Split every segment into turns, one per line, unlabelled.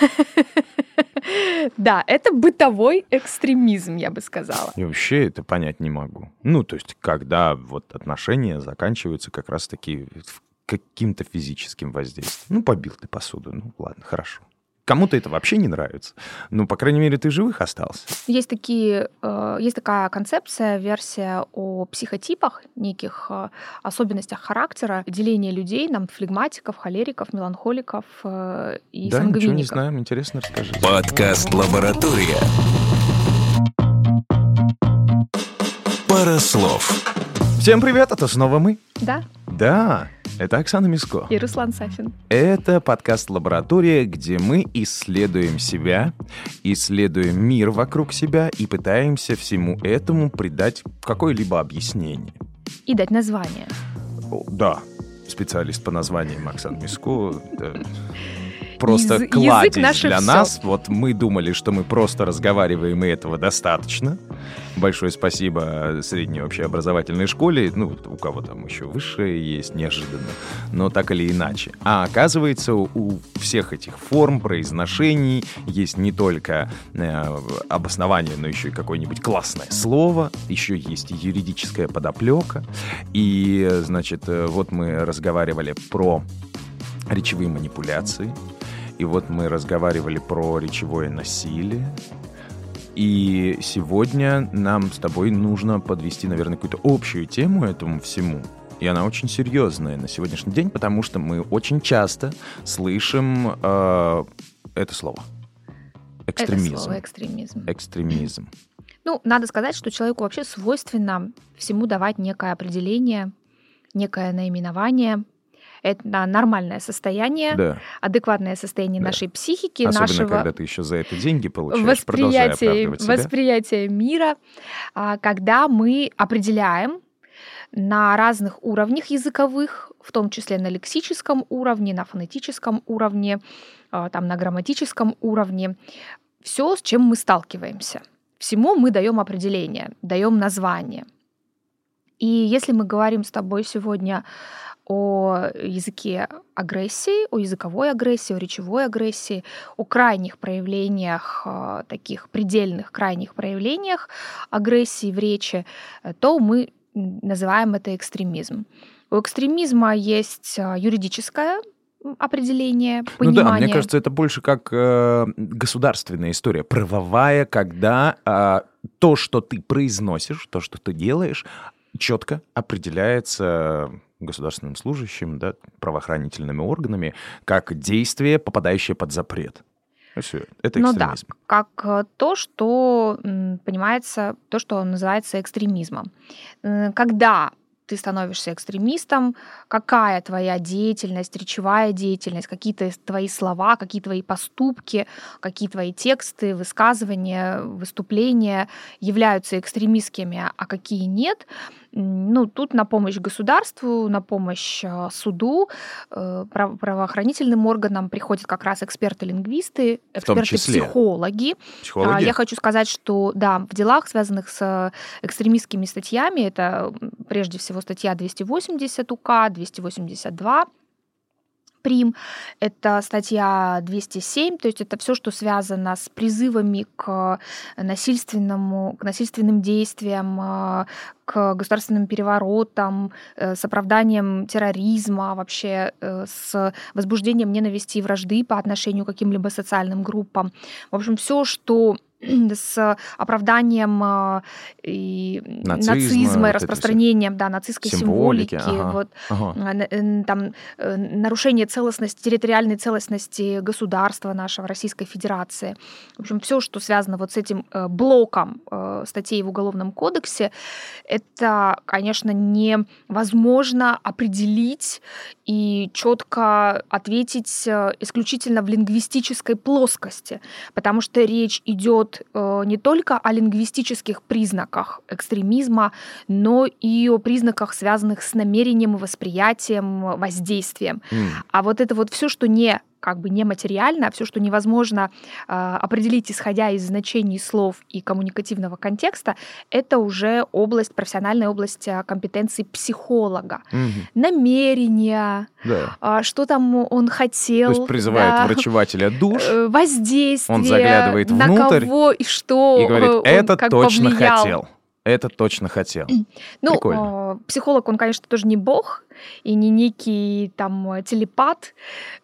Да, это бытовой экстремизм, я бы сказала.
И вообще это понять не могу. Ну, то есть, когда вот отношения заканчиваются как раз-таки каким-то физическим воздействием. Ну, побил ты посуду, ну ладно, хорошо. Кому-то это вообще не нравится. Ну, по крайней мере, ты живых остался.
Есть, такие, э, есть такая концепция, версия о психотипах, неких э, особенностях характера, деление людей на флегматиков, холериков, меланхоликов э, и
да,
сангвиников.
ничего не знаем, интересно расскажите.
Подкаст «Лаборатория». Пара слов.
Всем привет, это снова мы.
Да.
Да, это Оксана Миско.
И Руслан Сафин.
Это подкаст «Лаборатория», где мы исследуем себя, исследуем мир вокруг себя и пытаемся всему этому придать какое-либо объяснение.
И дать название.
О, да, специалист по названиям Оксана Миско. Просто
Язы-
кладезь для
всё.
нас. Вот мы думали, что мы просто разговариваем, и этого достаточно. Большое спасибо средней общеобразовательной школе. Ну, у кого там еще высшее есть, неожиданно. Но так или иначе. А оказывается, у- всех этих форм, произношений есть не только э, обоснование, но еще и какое-нибудь классное слово. Еще есть юридическая подоплека. И, значит, э, вот мы разговаривали про речевые манипуляции. И вот мы разговаривали про речевое насилие. И сегодня нам с тобой нужно подвести, наверное, какую-то общую тему этому всему. И она очень серьезная на сегодняшний день, потому что мы очень часто слышим э, это слово. Экстремизм.
Это слово экстремизм.
Экстремизм.
Ну, надо сказать, что человеку вообще свойственно всему давать некое определение, некое наименование. Это нормальное состояние,
Да.
адекватное состояние
Да.
нашей психики,
Особенно,
нашего
когда ты еще за это деньги получаешь, себя.
восприятия мира, а, когда мы определяем на разных уровнях языковых, в том числе на лексическом уровне, на фонетическом уровне, а, там, на грамматическом уровне, все, с чем мы сталкиваемся. Всему мы даем определение, даем название. И если мы говорим с тобой сегодня о языке агрессии, о языковой агрессии, о речевой агрессии, о крайних проявлениях, э, таких предельных крайних проявлениях агрессии в речи, э, то мы называем это экстремизм. У экстремизма есть э, юридическое определение,
Ну да,
понимание.
мне кажется, это больше как э, государственная история, правовая, когда а, то, что ты произносишь, то, что ты делаешь, четко определяется государственным служащим, да, правоохранительными органами, как действие, попадающее под запрет. И всё, это
Ну да,
экстремизм.
как э, то, что понимается, то, что называется экстремизмом. Э, Когда ты становишься экстремистом, какая твоя деятельность, речевая деятельность, какие-то твои слова, какие твои поступки, какие твои тексты, высказывания, выступления являются экстремистскими, а какие нет. Ну, тут на помощь государству, на помощь э, суду, э, прав- правоохранительным органам приходят как раз эксперты-лингвисты, эксперты-психологи, а,
Психологи.
Я хочу сказать, что да, в делах, связанных с экстремистскими статьями, это прежде всего статья 280 УК, 282 прим, это статья 207, то есть это все, что связано с призывами к насильственному, к насильственным действиям, э, к государственным переворотам, э, с оправданием терроризма, вообще э, с возбуждением ненависти и вражды по отношению к каким-либо социальным группам. В общем, все, что с оправданием э, и
Нацизма,
нацизма, и распространением да, нацистской
Символики,
символики,
ага.
вот,
Ага.
э, там, э, нарушение целостности, территориальной целостности государства нашего, Российской Федерации. В общем, все, что связано вот с этим э, блоком э, статей в Уголовном кодексе, это, конечно, невозможно определить и четко ответить э, исключительно в лингвистической плоскости, потому что речь идет э, не только о лингвистических признаках экстремизма, но и о признаках, связанных с намерением, восприятием, воздействием.
М.
А вот это вот все, что не как бы нематериально, все, что невозможно э, определить, исходя из значений слов и коммуникативного контекста, это уже область, профессиональная область э, компетенции психолога.
Мгм.
Намерения,
Да.
а, что там он хотел.
То есть призывает
да,
врачевателя душ
э, воздействие,
Он заглядывает
на
внутрь
кого и что
и говорит,
э, он
это
как
точно
повлиял.
хотел. Это точно хотел.
Ну,
Прикольно.
э, психолог, он, конечно, тоже не бог и не некий там телепат.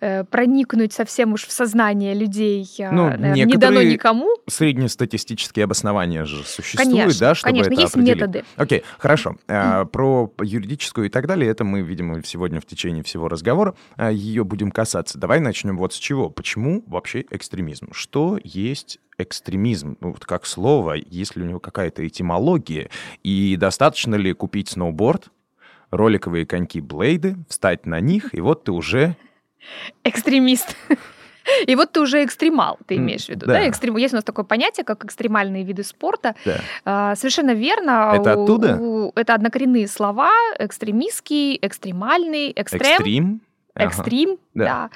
Э, проникнуть совсем уж в сознание людей э,
Ну,
наверное, не дано никому.
Среднестатистические обоснования же существуют,
Конечно,
да, чтобы
конечно,
это
есть
определить.
методы.
Окей, хорошо. А, Про юридическую и так далее, это мы, видимо, сегодня в течение всего разговора ее будем касаться. Давай начнем вот с чего. Почему вообще экстремизм? Что есть экстремизм? Ну, вот как слово, есть ли у него какая-то этимология? И достаточно ли купить сноуборд, роликовые коньки-блейды, встать на них, и вот ты уже...
Экстремист. И вот ты уже экстремал, ты имеешь в виду,
да.
да? Экстрем... Есть у нас такое понятие, как экстремальные виды спорта.
Да.
А, Совершенно верно.
Это
У-
оттуда?
у- Это однокоренные слова. Экстремистский, экстремальный, экстрем.
Экстрим?
Экстрим,
Да.
да.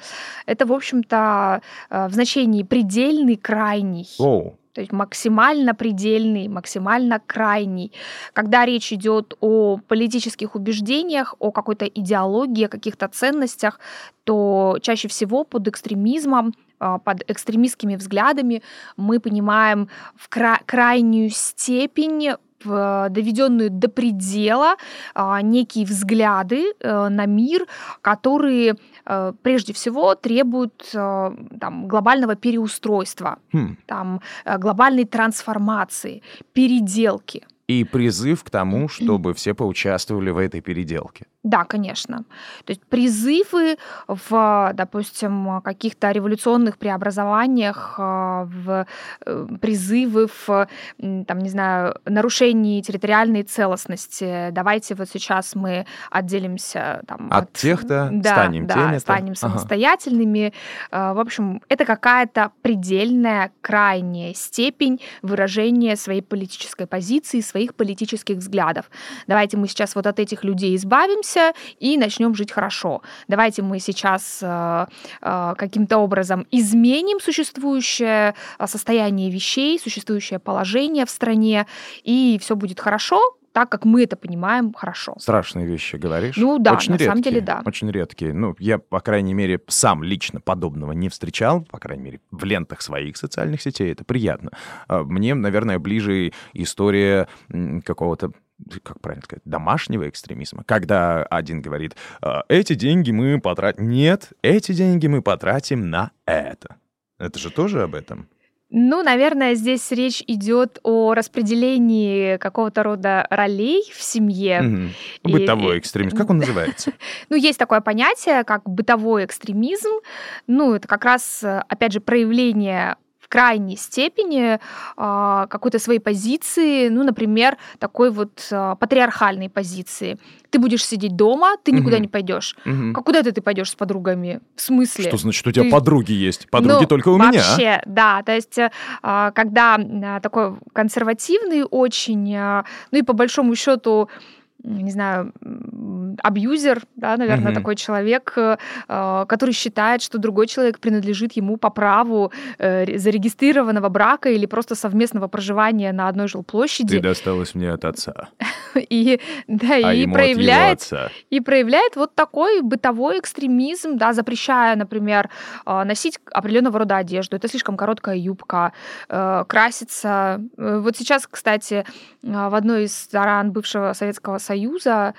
Это, в общем-то, э, в значении предельный, крайний.
Оу.
То есть максимально предельный, максимально крайний. Когда речь идет о политических убеждениях, о какой-то идеологии, о каких-то ценностях, то чаще всего под экстремизмом, а, под экстремистскими взглядами мы понимаем в кра- крайнюю степень доведенную до предела а, некие взгляды э, на мир, которые э, прежде всего требуют э, там, глобального переустройства
Хм.
там, э, глобальной трансформации, переделки.
И призыв к тому, чтобы все поучаствовали в этой переделке.
Да, конечно. То есть призывы в, допустим, каких-то революционных преобразованиях, э, в э, призывы в, там, не знаю, нарушении территориальной целостности. Давайте вот сейчас мы отделимся там,
От тех-то,
да,
станем
да,
теми-то.
станем
Ага.
самостоятельными. Э, В общем, это какая-то предельная, крайняя степень выражения своей политической позиции, своих политических взглядов. Давайте мы сейчас вот от этих людей избавимся и начнем жить хорошо. Давайте мы сейчас э, э, каким-то образом изменим существующее э, состояние вещей, существующее положение в стране, и все будет хорошо, так как мы это понимаем хорошо.
Страшные вещи говоришь.
Ну да,
очень
на самом
редкие,
деле да.
Очень редкие. Ну, я, по крайней мере, сам лично подобного не встречал, по крайней мере, в лентах своих социальных сетей. Это приятно. А Мне, наверное, ближе история какого-то как правильно сказать, домашнего экстремизма, когда один говорит, «А, эти деньги мы потратим... Нет, эти деньги мы потратим на это. Это же тоже об этом.
Ну, наверное, здесь речь идет о распределении какого-то рода ролей в семье. И-
Бытовой
и-
экстремизм. Как он называется?
Ну, есть такое понятие, как бытовой экстремизм. Ну, это как раз, опять же, проявление в крайней степени а, какой-то своей позиции, ну, например, такой вот а, патриархальной позиции. Ты будешь сидеть дома, ты никуда
Мгм.
не пойдешь.
Мгм.
А куда это ты пойдешь с подругами? В смысле?
Что значит, у тебя
Ты-
подруги есть? Подруги
Ну,
только у меня.
Вообще, да. То есть, а, когда такой консервативный очень, ну и по большому счету, не знаю, абьюзер, да, наверное,
Мгм.
такой человек, э, а, который считает, что другой человек принадлежит ему по праву э, ре- зарегистрированного брака или просто совместного проживания на одной
Ты
жилплощади.
досталась мне от отца,
И, да,
а
и проявляет и проявляет вот такой бытовой экстремизм, да, запрещая, например, а, носить определенного рода одежду. Это слишком короткая юбка, э, краситься. Э, Вот сейчас, кстати, а, в одной из стран бывшего Советского Союза,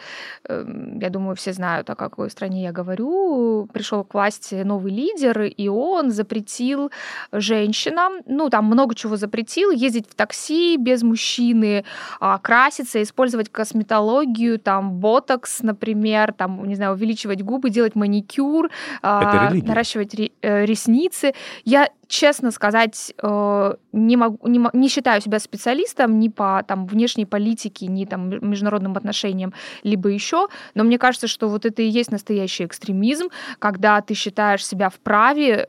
эм, я думаю, все знают, о какой стране я говорю, пришел к власти новый лидер, и он запретил женщинам, ну, там много чего запретил, ездить в такси без мужчины, а, краситься, использовать косметологию, там, ботокс, например, там, не знаю, увеличивать губы, делать маникюр, а,
религия.
наращивать ре- э, ресницы. Я, честно сказать, э, не, могу, не, не считаю себя специалистом ни по там, внешней политике, ни там, международным отношениям, либо еще, но мне кажется, что вот это и есть настоящий экстремизм, когда ты считаешь себя вправе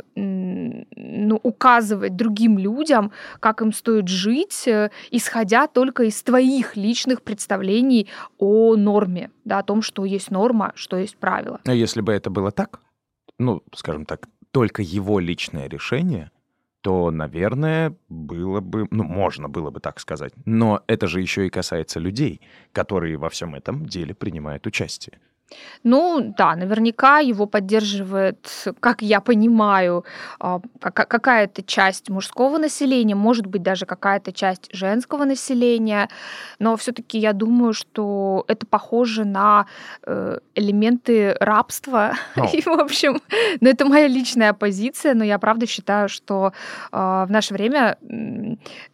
ну, указывать другим людям, как им стоит жить, э, исходя только из твоих личных представлений о норме, да, о том, что есть норма, что есть правило.
А если бы это было так, ну, скажем так, только его личное решение, то, наверное, было бы, ну, можно было бы так сказать. Но это же еще и касается людей, которые во всем этом деле принимают участие.
Ну да, наверняка его поддерживает, как я понимаю, а, какая-то часть мужского населения, может быть, даже какая-то часть женского населения, но все-таки я думаю, что это похоже на э, элементы рабства. Oh. И, в общем, ну, это моя личная позиция, но я правда считаю, что а, в наше время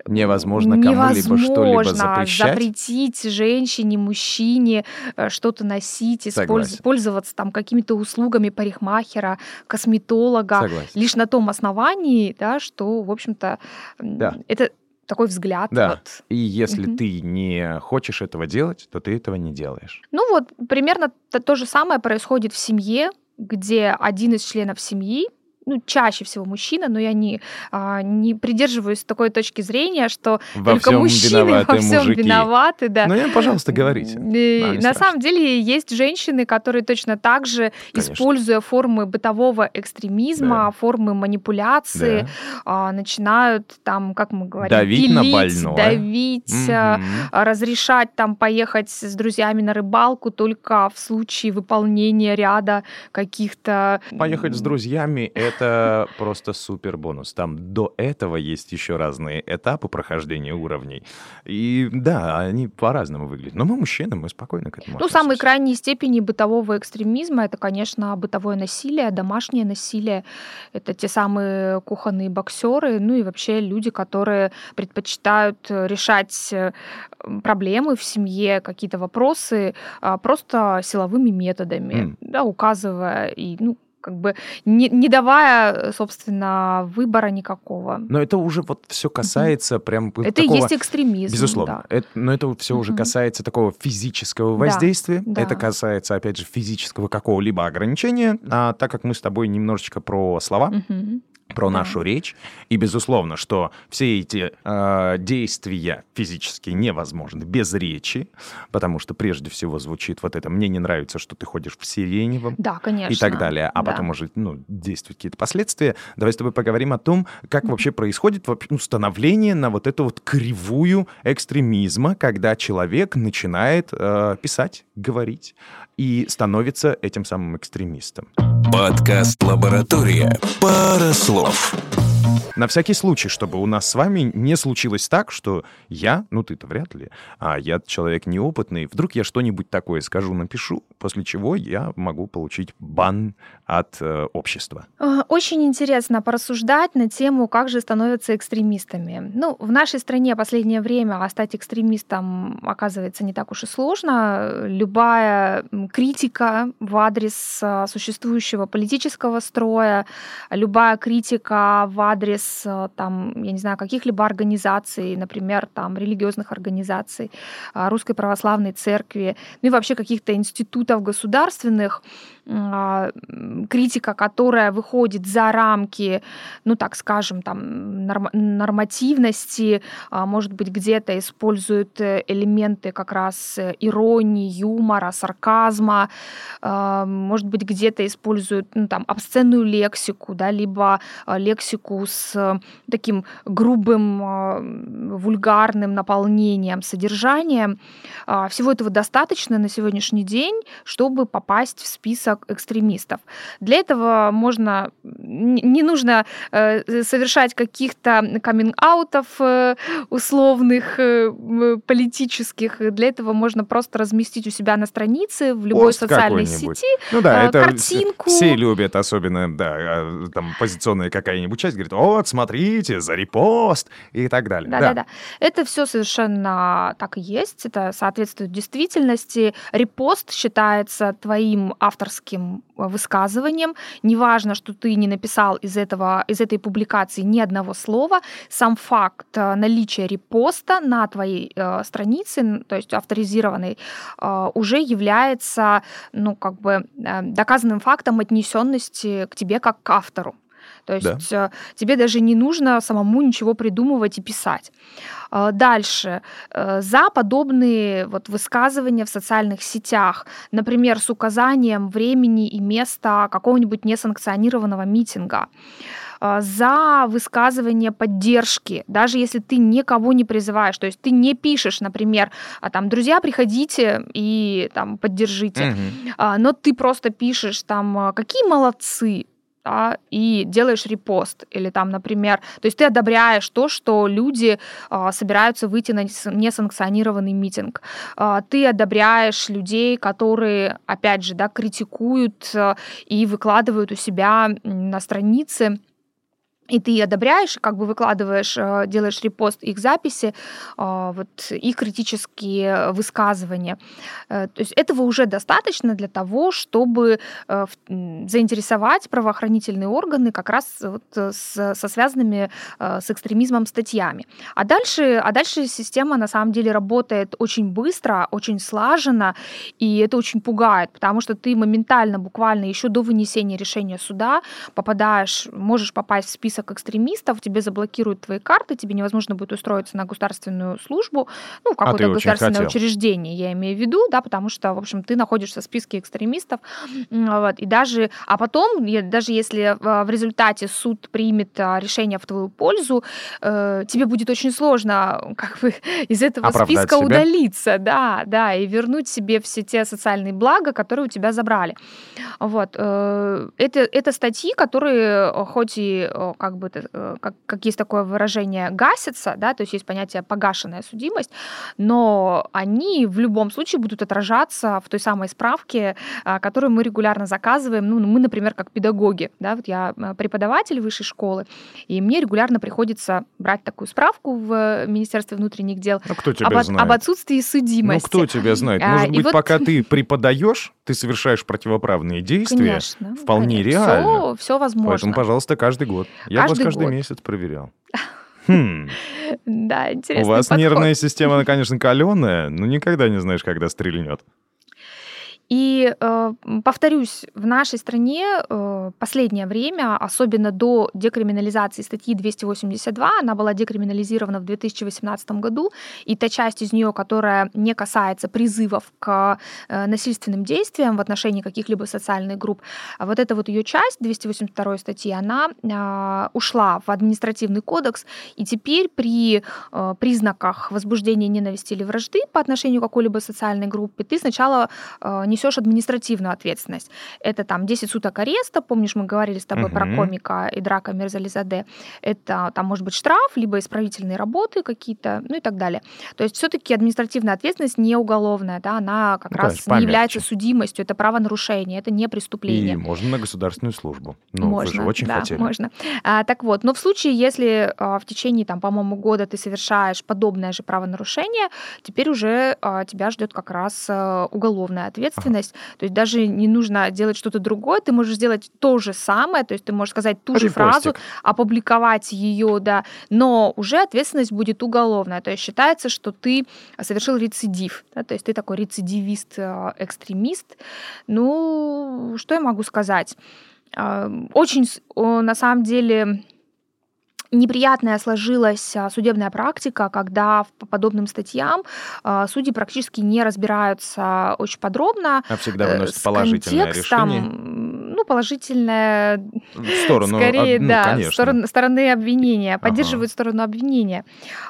невозможно кому-либо что-либо запрещать.
запретить женщине, мужчине э, что-то носить, использ... пользоваться там какими-то услугами парикмахера, косметолога, Согласен. лишь на том основании, да, что, в общем-то, да. это такой взгляд.
Да.
Вот.
И если угу. ты не хочешь этого делать, то ты этого не делаешь.
Ну вот, примерно то, то же самое происходит в семье, где один из членов семьи ну, чаще всего мужчина, но я не, а, не придерживаюсь такой точки зрения, что
во
только мужчины во всем
мужики.
виноваты. Да.
Ну, на говорите.
И, на самом деле есть женщины, которые точно так же, Конечно. используя формы бытового экстремизма, да. формы манипуляции, да. а, начинают там, как мы говорим,
давить
пилить,
на больное.
давить, угу. разрешать там поехать с друзьями на рыбалку только в случае выполнения ряда каких-то...
Поехать с друзьями — это это просто супер бонус. Там до этого есть еще разные этапы прохождения уровней. И да, они по-разному выглядят. Но мы мужчины, мы спокойно к этому
Ну, самые крайние степени бытового экстремизма — это, конечно, бытовое насилие, домашнее насилие. Это те самые кухонные боксеры, ну и вообще люди, которые предпочитают решать э, проблемы в семье, какие-то вопросы а, просто силовыми методами, mm. да, указывая и ну, как бы не, не давая, собственно, выбора никакого.
Но это уже вот все касается mm-hmm. прям
Это такого... и есть экстремизм.
Безусловно.
Да.
Это, но это все mm-hmm. уже касается такого физического воздействия. Да, да. Это касается, опять же, физического какого-либо ограничения. А так как мы с тобой немножечко про слова, mm-hmm про нашу речь. И, безусловно, что все эти э, действия физически невозможны без речи, потому что прежде всего звучит вот это «мне не нравится, что ты ходишь в сиреневом».
Да, конечно.
И так далее. А да. потом уже ну, действуют какие-то последствия. Давай с тобой поговорим о том, как вообще происходит ну, становление на вот эту вот кривую экстремизма, когда человек начинает э, писать, говорить и становится этим самым экстремистом.
Подкаст «Лаборатория». Пара слов.
На всякий случай, чтобы у нас с вами не случилось так, что я, ну ты-то вряд ли, а я человек неопытный, вдруг я что-нибудь такое скажу, напишу, после чего я могу получить бан от э, общества.
А, очень интересно порассуждать на тему, как же становятся экстремистами. Ну, в нашей стране последнее время стать экстремистом оказывается не так уж и сложно. Любая критика в адрес а, существующего политического строя, любая критика в адрес адрес э, там, я не знаю, каких-либо организаций, например, там религиозных организаций, э, Русской Православной Церкви, ну и вообще каких-то институтов государственных, критика, которая выходит за рамки, ну так скажем, там нормативности, а, может быть, где-то используют э, элементы как раз иронии, юмора, сарказма, а, может быть, где-то используют ну, там обсценную лексику, да, либо лексику с таким грубым, вульгарным наполнением, содержанием. Всего этого достаточно на сегодняшний день, чтобы попасть в список список экстремистов. Для этого можно, не нужно э, совершать каких-то каминг-аутов э, условных, э, политических. Для этого можно просто разместить у себя на странице в любой Пост социальной сети
ну, да, это картинку. Все любят, особенно, да, там позиционная какая-нибудь часть, говорит, вот, смотрите, за репост и так далее.
Да-да-да. Это все совершенно так и есть, это соответствует действительности. Репост считается твоим авторским авторским э, высказыванием. Неважно, что ты не написал из, этого, из этой публикации ни одного слова, сам факт э, наличия репоста на твоей э, странице, то есть авторизированной, э, уже является ну, как бы, э, доказанным фактом отнесенности к тебе как к автору. То есть да. тебе даже не нужно самому ничего придумывать и писать. Дальше. За подобные вот высказывания в социальных сетях, например, с указанием времени и места какого-нибудь несанкционированного митинга, за высказывание поддержки, даже если ты никого не призываешь, то есть ты не пишешь, например, а там, друзья, приходите и там поддержите, угу. но ты просто пишешь там, «А, какие молодцы, да, и делаешь репост. Или там, например, то есть ты одобряешь то, что люди а, собираются выйти на несанкционированный митинг. А, ты одобряешь людей, которые, опять же, да, критикуют а, и выкладывают у себя на странице и ты одобряешь, как бы выкладываешь, э, делаешь репост их записи, э, вот их критические высказывания. Э, то есть этого уже достаточно для того, чтобы заинтересовать правоохранительные органы как раз вот со связанными с экстремизмом статьями. А дальше, а дальше система на самом деле работает очень быстро, очень слаженно, и это очень пугает, потому что ты моментально, буквально еще до вынесения решения суда попадаешь, можешь попасть в список список экстремистов, тебе заблокируют твои карты, тебе невозможно будет устроиться на государственную службу, ну, в а какое-то а государственное учреждение, я имею в виду, да, потому что, в общем, ты находишься в списке экстремистов, вот, и даже, а потом, даже если а, в результате суд примет а, решение в твою пользу, э, тебе будет очень сложно как бы из этого Оправдать списка себя? удалиться, да, да, и вернуть себе все те социальные блага, которые у тебя забрали. Вот. Э, это, это статьи, которые хоть и как бы, э, как, как есть такое выражение, гасится, да, то есть есть понятие погашенная судимость, но они в любом случае будут отражаться в той самой справке, а, которую мы регулярно заказываем. Ну, мы, например, как педагоги, да, вот я э, преподаватель высшей школы, и мне регулярно приходится брать такую справку в Министерстве внутренних дел
а кто тебя
об,
знает?
об отсутствии судимости.
Ну, кто тебя знает? А, Может а, быть, вот... пока ты преподаешь, ты совершаешь противоправные действия, конечно, вполне конечно. реально.
Все, все возможно.
Поэтому, пожалуйста, каждый год. Я каждый вас каждый год. месяц проверял.
Хм. Да, интересно.
У вас подход. нервная система, конечно, каленая, но никогда не знаешь, когда стрельнет.
И э, повторюсь, в нашей стране э, последнее время, особенно до декриминализации статьи 282, она была декриминализирована в 2018 году, и та часть из нее, которая не касается призывов к э, насильственным действиям в отношении каких-либо социальных групп, а вот эта вот ее часть 282 статьи, она э, ушла в административный кодекс, и теперь при признаках возбуждения ненависти или вражды по отношению к какой-либо социальной группе ты сначала э, несешь административную ответственность. Это там 10 суток ареста, помнишь, мы говорили с тобой угу. про комика и драка Мерзализаде. Это там может быть штраф, либо исправительные работы какие-то, ну и так далее. То есть все-таки административная ответственность не уголовная, да, она как ну, раз не является судимостью, это правонарушение, это не преступление.
И можно на государственную службу. Ну, можно, вы же очень
да,
хотели.
можно. А, так вот, но в случае, если а, в течение, там, по-моему, года ты совершаешь подобное же правонарушение, теперь уже а, тебя ждет как раз а, уголовная ответственность, ответственность. То есть даже не нужно делать что-то другое, ты можешь сделать то же самое, то есть ты можешь сказать ту же фразу, опубликовать ее, да, но уже ответственность будет уголовная. То есть считается, что ты совершил рецидив, да, то есть ты такой рецидивист, э, экстремист. Ну, что я могу сказать? Э, очень, на самом деле, неприятная сложилась а, судебная практика, когда по подобным статьям а, судьи практически не разбираются очень подробно.
А всегда э, выносят положительное решение?
Ну, положительное... В сторону, скорее, ну, да, конечно. стороны, стороны обвинения, поддерживают ага. сторону обвинения.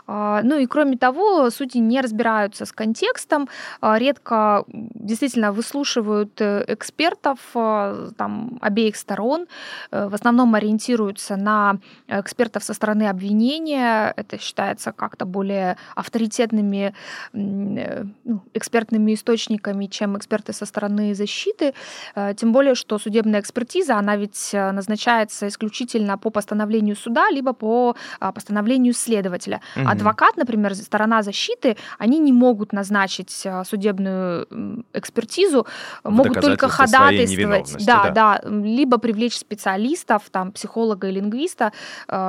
А, ну и кроме того, судьи не разбираются с контекстом, редко действительно выслушивают э, экспертов там, обеих сторон, э, в основном ориентируются на экспертов со стороны обвинения, это считается как-то более авторитетными э, ну, экспертными источниками, чем эксперты со стороны защиты. Тем более, что судебная экспертиза, она ведь э, назначается исключительно по постановлению суда, либо по а, постановлению следователя. Угу. Адвокат, например, сторона защиты, они не могут назначить судебную экспертизу, В могут только ходатайствовать. Да, да, да, либо привлечь специалистов, там, психолога и лингвиста,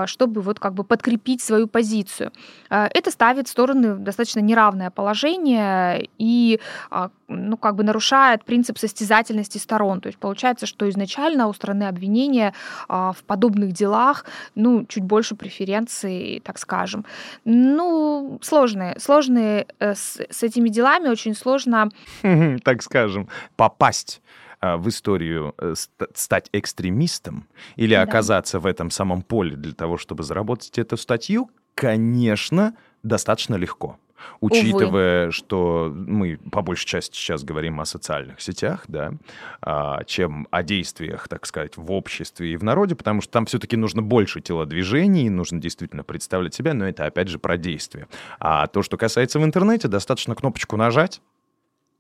чтобы чтобы вот как бы подкрепить свою позицию. Это ставит стороны достаточно неравное положение и а, ну, как бы нарушает принцип состязательности сторон. То есть получается, что изначально изначально у страны обвинения а, в подобных делах, ну, чуть больше преференций, так скажем. Ну, сложные, сложные э, с, с этими делами очень сложно...
Так скажем, попасть а, в историю э, стать экстремистом или да. оказаться в этом самом поле для того, чтобы заработать эту статью, конечно, достаточно легко. Учитывая, Увы. что мы по большей части сейчас говорим о социальных сетях, да, а, чем о действиях, так сказать, в обществе и в народе, потому что там все-таки нужно больше телодвижений, нужно действительно представлять себя, но это опять же про действие. А то, что касается в интернете, достаточно кнопочку нажать,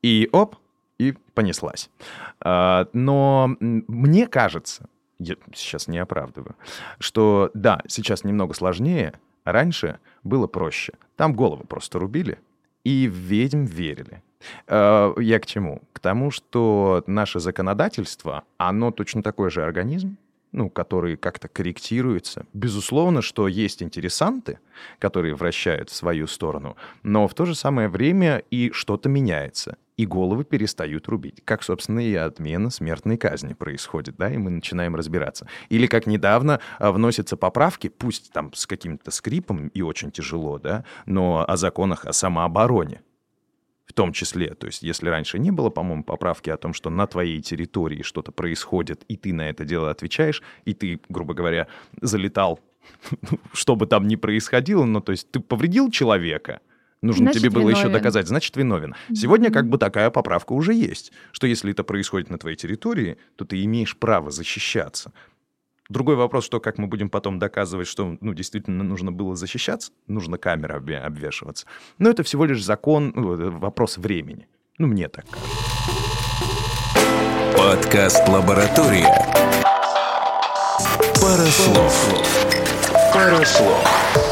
и оп, и понеслась. А, но мне кажется, я сейчас не оправдываю, что да, сейчас немного сложнее, раньше было проще. Там головы просто рубили и в ведьм верили. Э, я к чему? К тому, что наше законодательство, оно точно такой же организм, ну, который как-то корректируется. Безусловно, что есть интересанты, которые вращают в свою сторону, но в то же самое время и что-то меняется и головы перестают рубить. Как, собственно, и отмена смертной казни происходит, да, и мы начинаем разбираться. Или как недавно а, вносятся поправки, пусть там с каким-то скрипом и очень тяжело, да, но о законах о самообороне в том числе. То есть если раньше не было, по-моему, поправки о том, что на твоей территории что-то происходит, и ты на это дело отвечаешь, и ты, грубо говоря, залетал, что бы там ни происходило, но то есть ты повредил человека — Нужно значит, тебе было виновен. еще доказать, значит, виновен. Сегодня как бы такая поправка уже есть, что если это происходит на твоей территории, то ты имеешь право защищаться. Другой вопрос, что как мы будем потом доказывать, что ну, действительно нужно было защищаться, нужно камера обвешиваться. Но это всего лишь закон, ну, э, вопрос времени. Ну, мне так кажется.
Подкаст «Лаборатория». Парослов.
Парослов.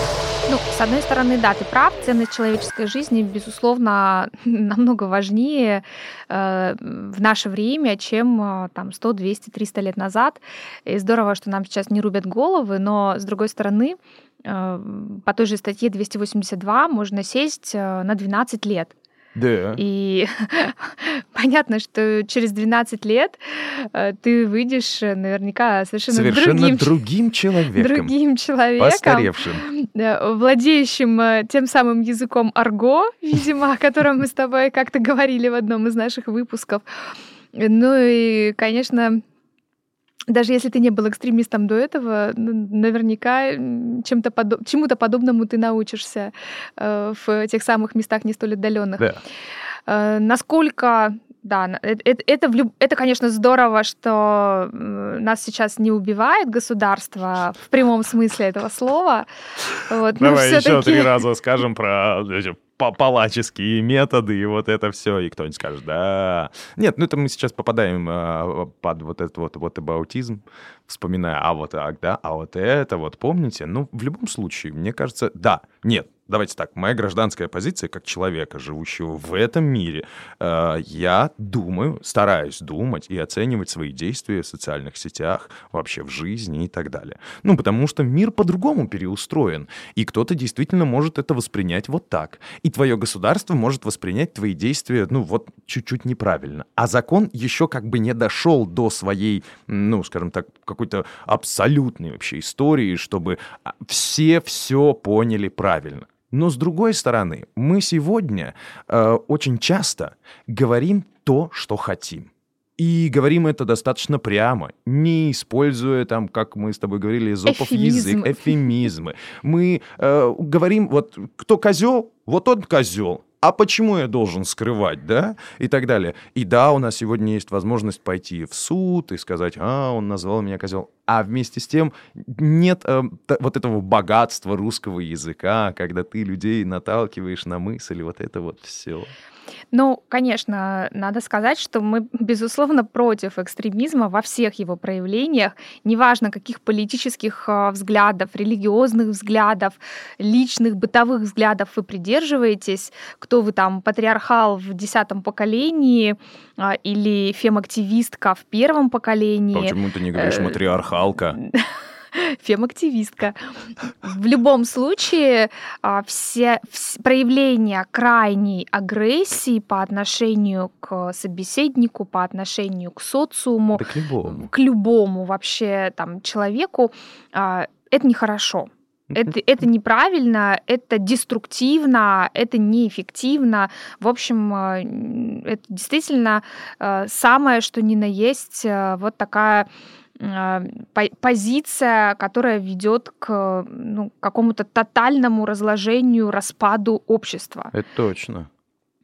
Ну, с одной стороны, да, ты прав, ценность человеческой жизни, безусловно, намного важнее э, в наше время, чем э, там 100, 200, 300 лет назад. И здорово, что нам сейчас не рубят головы, но, с другой стороны, э, по той же статье 282 можно сесть э, на 12 лет.
Да.
И понятно, что через 12 лет э, ты выйдешь э, наверняка совершенно,
совершенно
другим,
другим человеком.
Другим человеком.
Постаревшим.
Владеющим э, тем самым языком арго, видимо, о котором мы с тобой как-то говорили в одном из наших выпусков. Ну и, конечно, даже если ты не был экстремистом до этого, наверняка чем-то подоб... чему-то подобному ты научишься э, в тех самых местах не столь отдаленных.
Да.
Э, насколько да, это, это, это, это, конечно, здорово, что нас сейчас не убивает государство в прямом смысле этого слова.
Вот, Давай еще три раза скажем про палаческие методы и вот это все, и кто-нибудь скажет, да. Нет, ну это мы сейчас попадаем э, под вот этот вот, вот абаутизм, вспоминая, а вот так, да, а вот это, вот помните? Ну, в любом случае, мне кажется, да, нет, давайте так, моя гражданская позиция как человека, живущего в этом мире, э, я думаю, стараюсь думать и оценивать свои действия в социальных сетях, вообще в жизни и так далее. Ну, потому что мир по-другому переустроен, и кто-то действительно может это воспринять вот так. И твое государство может воспринять твои действия, ну, вот чуть-чуть неправильно. А закон еще как бы не дошел до своей, ну, скажем так, какой-то абсолютной вообще истории, чтобы а, все все поняли правильно. Но с другой стороны, мы сегодня э, очень часто говорим то, что хотим. И говорим это достаточно прямо, не используя там, как мы с тобой говорили, зопов язык, эфемизмы. Мы э, говорим, вот кто козел, вот он козел а почему я должен скрывать, да, и так далее. И да, у нас сегодня есть возможность пойти в суд и сказать, а, он назвал меня козел. А вместе с тем нет э, вот этого богатства русского языка, когда ты людей наталкиваешь на мысль, вот это вот все.
Ну, конечно, надо сказать, что мы, безусловно, против экстремизма во всех его проявлениях, неважно каких политических а, взглядов, религиозных взглядов, личных, бытовых взглядов вы придерживаетесь, кто вы там, патриархал в десятом поколении а, или фемактивистка в первом поколении.
Почему ты не говоришь э, матриархалка?
Фем-активистка. В любом случае, а, все, все проявления крайней агрессии по отношению к собеседнику, по отношению к социуму,
Да к любому.
к любому вообще там человеку, а, это нехорошо. Это, это неправильно, это деструктивно, это неэффективно. В общем, э, это действительно э, самое, что ни на есть, э, вот такая позиция, которая ведет к ну, какому-то тотальному разложению, распаду общества.
Это точно.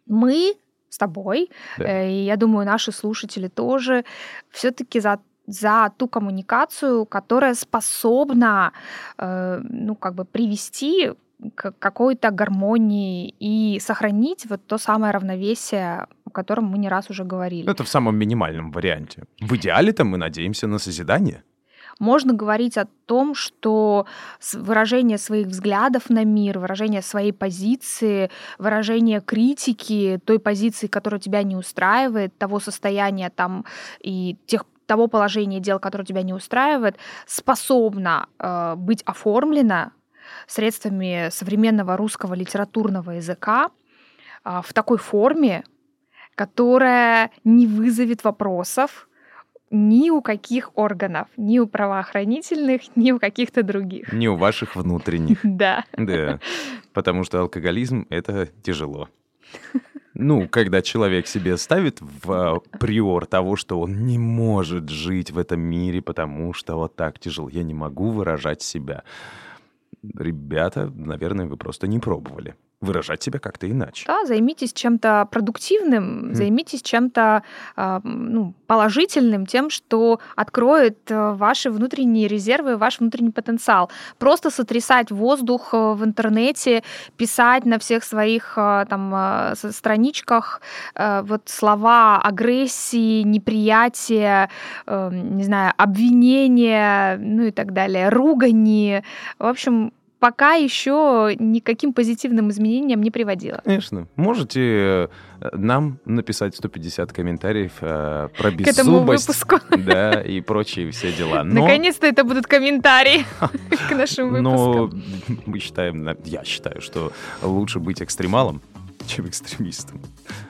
Мы с тобой,
Да.
э, и я думаю, наши слушатели тоже, все-таки за за ту коммуникацию, которая способна, э, ну, как бы привести к какой-то гармонии и сохранить вот то самое равновесие, о котором мы не раз уже говорили.
Это в самом минимальном варианте. В идеале-то мы надеемся на созидание.
Можно говорить о том, что выражение своих взглядов на мир, выражение своей позиции, выражение критики той позиции, которая тебя не устраивает, того состояния там и тех того положения дел, которое тебя не устраивает, способно э, быть оформлено средствами современного русского литературного языка а, в такой форме, которая не вызовет вопросов ни у каких органов, ни у правоохранительных, ни у каких-то других.
Не у ваших внутренних.
Да.
Да. Потому что алкоголизм — это тяжело. Ну, когда человек себе ставит в а, приор того, что он не может жить в этом мире, потому что вот так тяжело, я не могу выражать себя. Ребята, наверное, вы просто не пробовали выражать себя как-то иначе.
Да, займитесь чем-то продуктивным,
Мгм.
займитесь чем-то а, ну, положительным, тем, что откроет э, ваши внутренние резервы, ваш внутренний потенциал. Просто сотрясать воздух э, в интернете, писать на всех своих э, там э, страничках э, вот слова агрессии, неприятия, э, не знаю, обвинения, ну и так далее, ругани. В общем, пока еще никаким позитивным изменениям не приводило.
Конечно. Можете э, нам написать 150 комментариев э, про беззубость. Да, и прочие все дела. Но,
Наконец-то это будут комментарии к нашим
но
выпускам.
мы считаем, я считаю, что лучше быть экстремалом, чем экстремистом.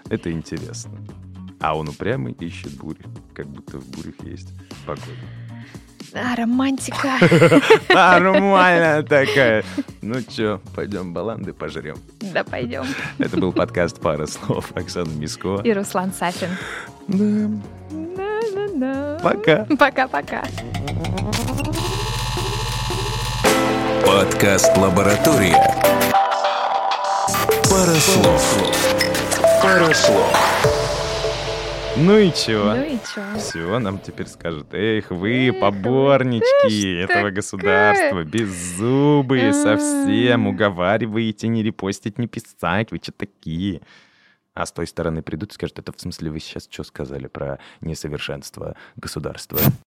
Это интересно. А он упрямый ищет бури, как будто в бурях есть погода.
А, романтика.
Нормальная такая. Ну чё, пойдем баланды пожрем.
Да, пойдем.
Это был подкаст «Пара слов» Оксана Миско.
И Руслан Сафин.
Да,
Да-да-да.
Пока.
Пока-пока.
Подкаст «Лаборатория». Пара слов. Пара слов.
Ну и чего?
Ну и чё?
Все, нам теперь скажут, эх, вы,
Эх, вы,
поборнички
ж
этого
такая!»
государства, беззубые совсем,
А.
уговариваете не репостить, не писать, вы что такие? А с той стороны придут и скажут, это в смысле вы сейчас что сказали про несовершенство государства?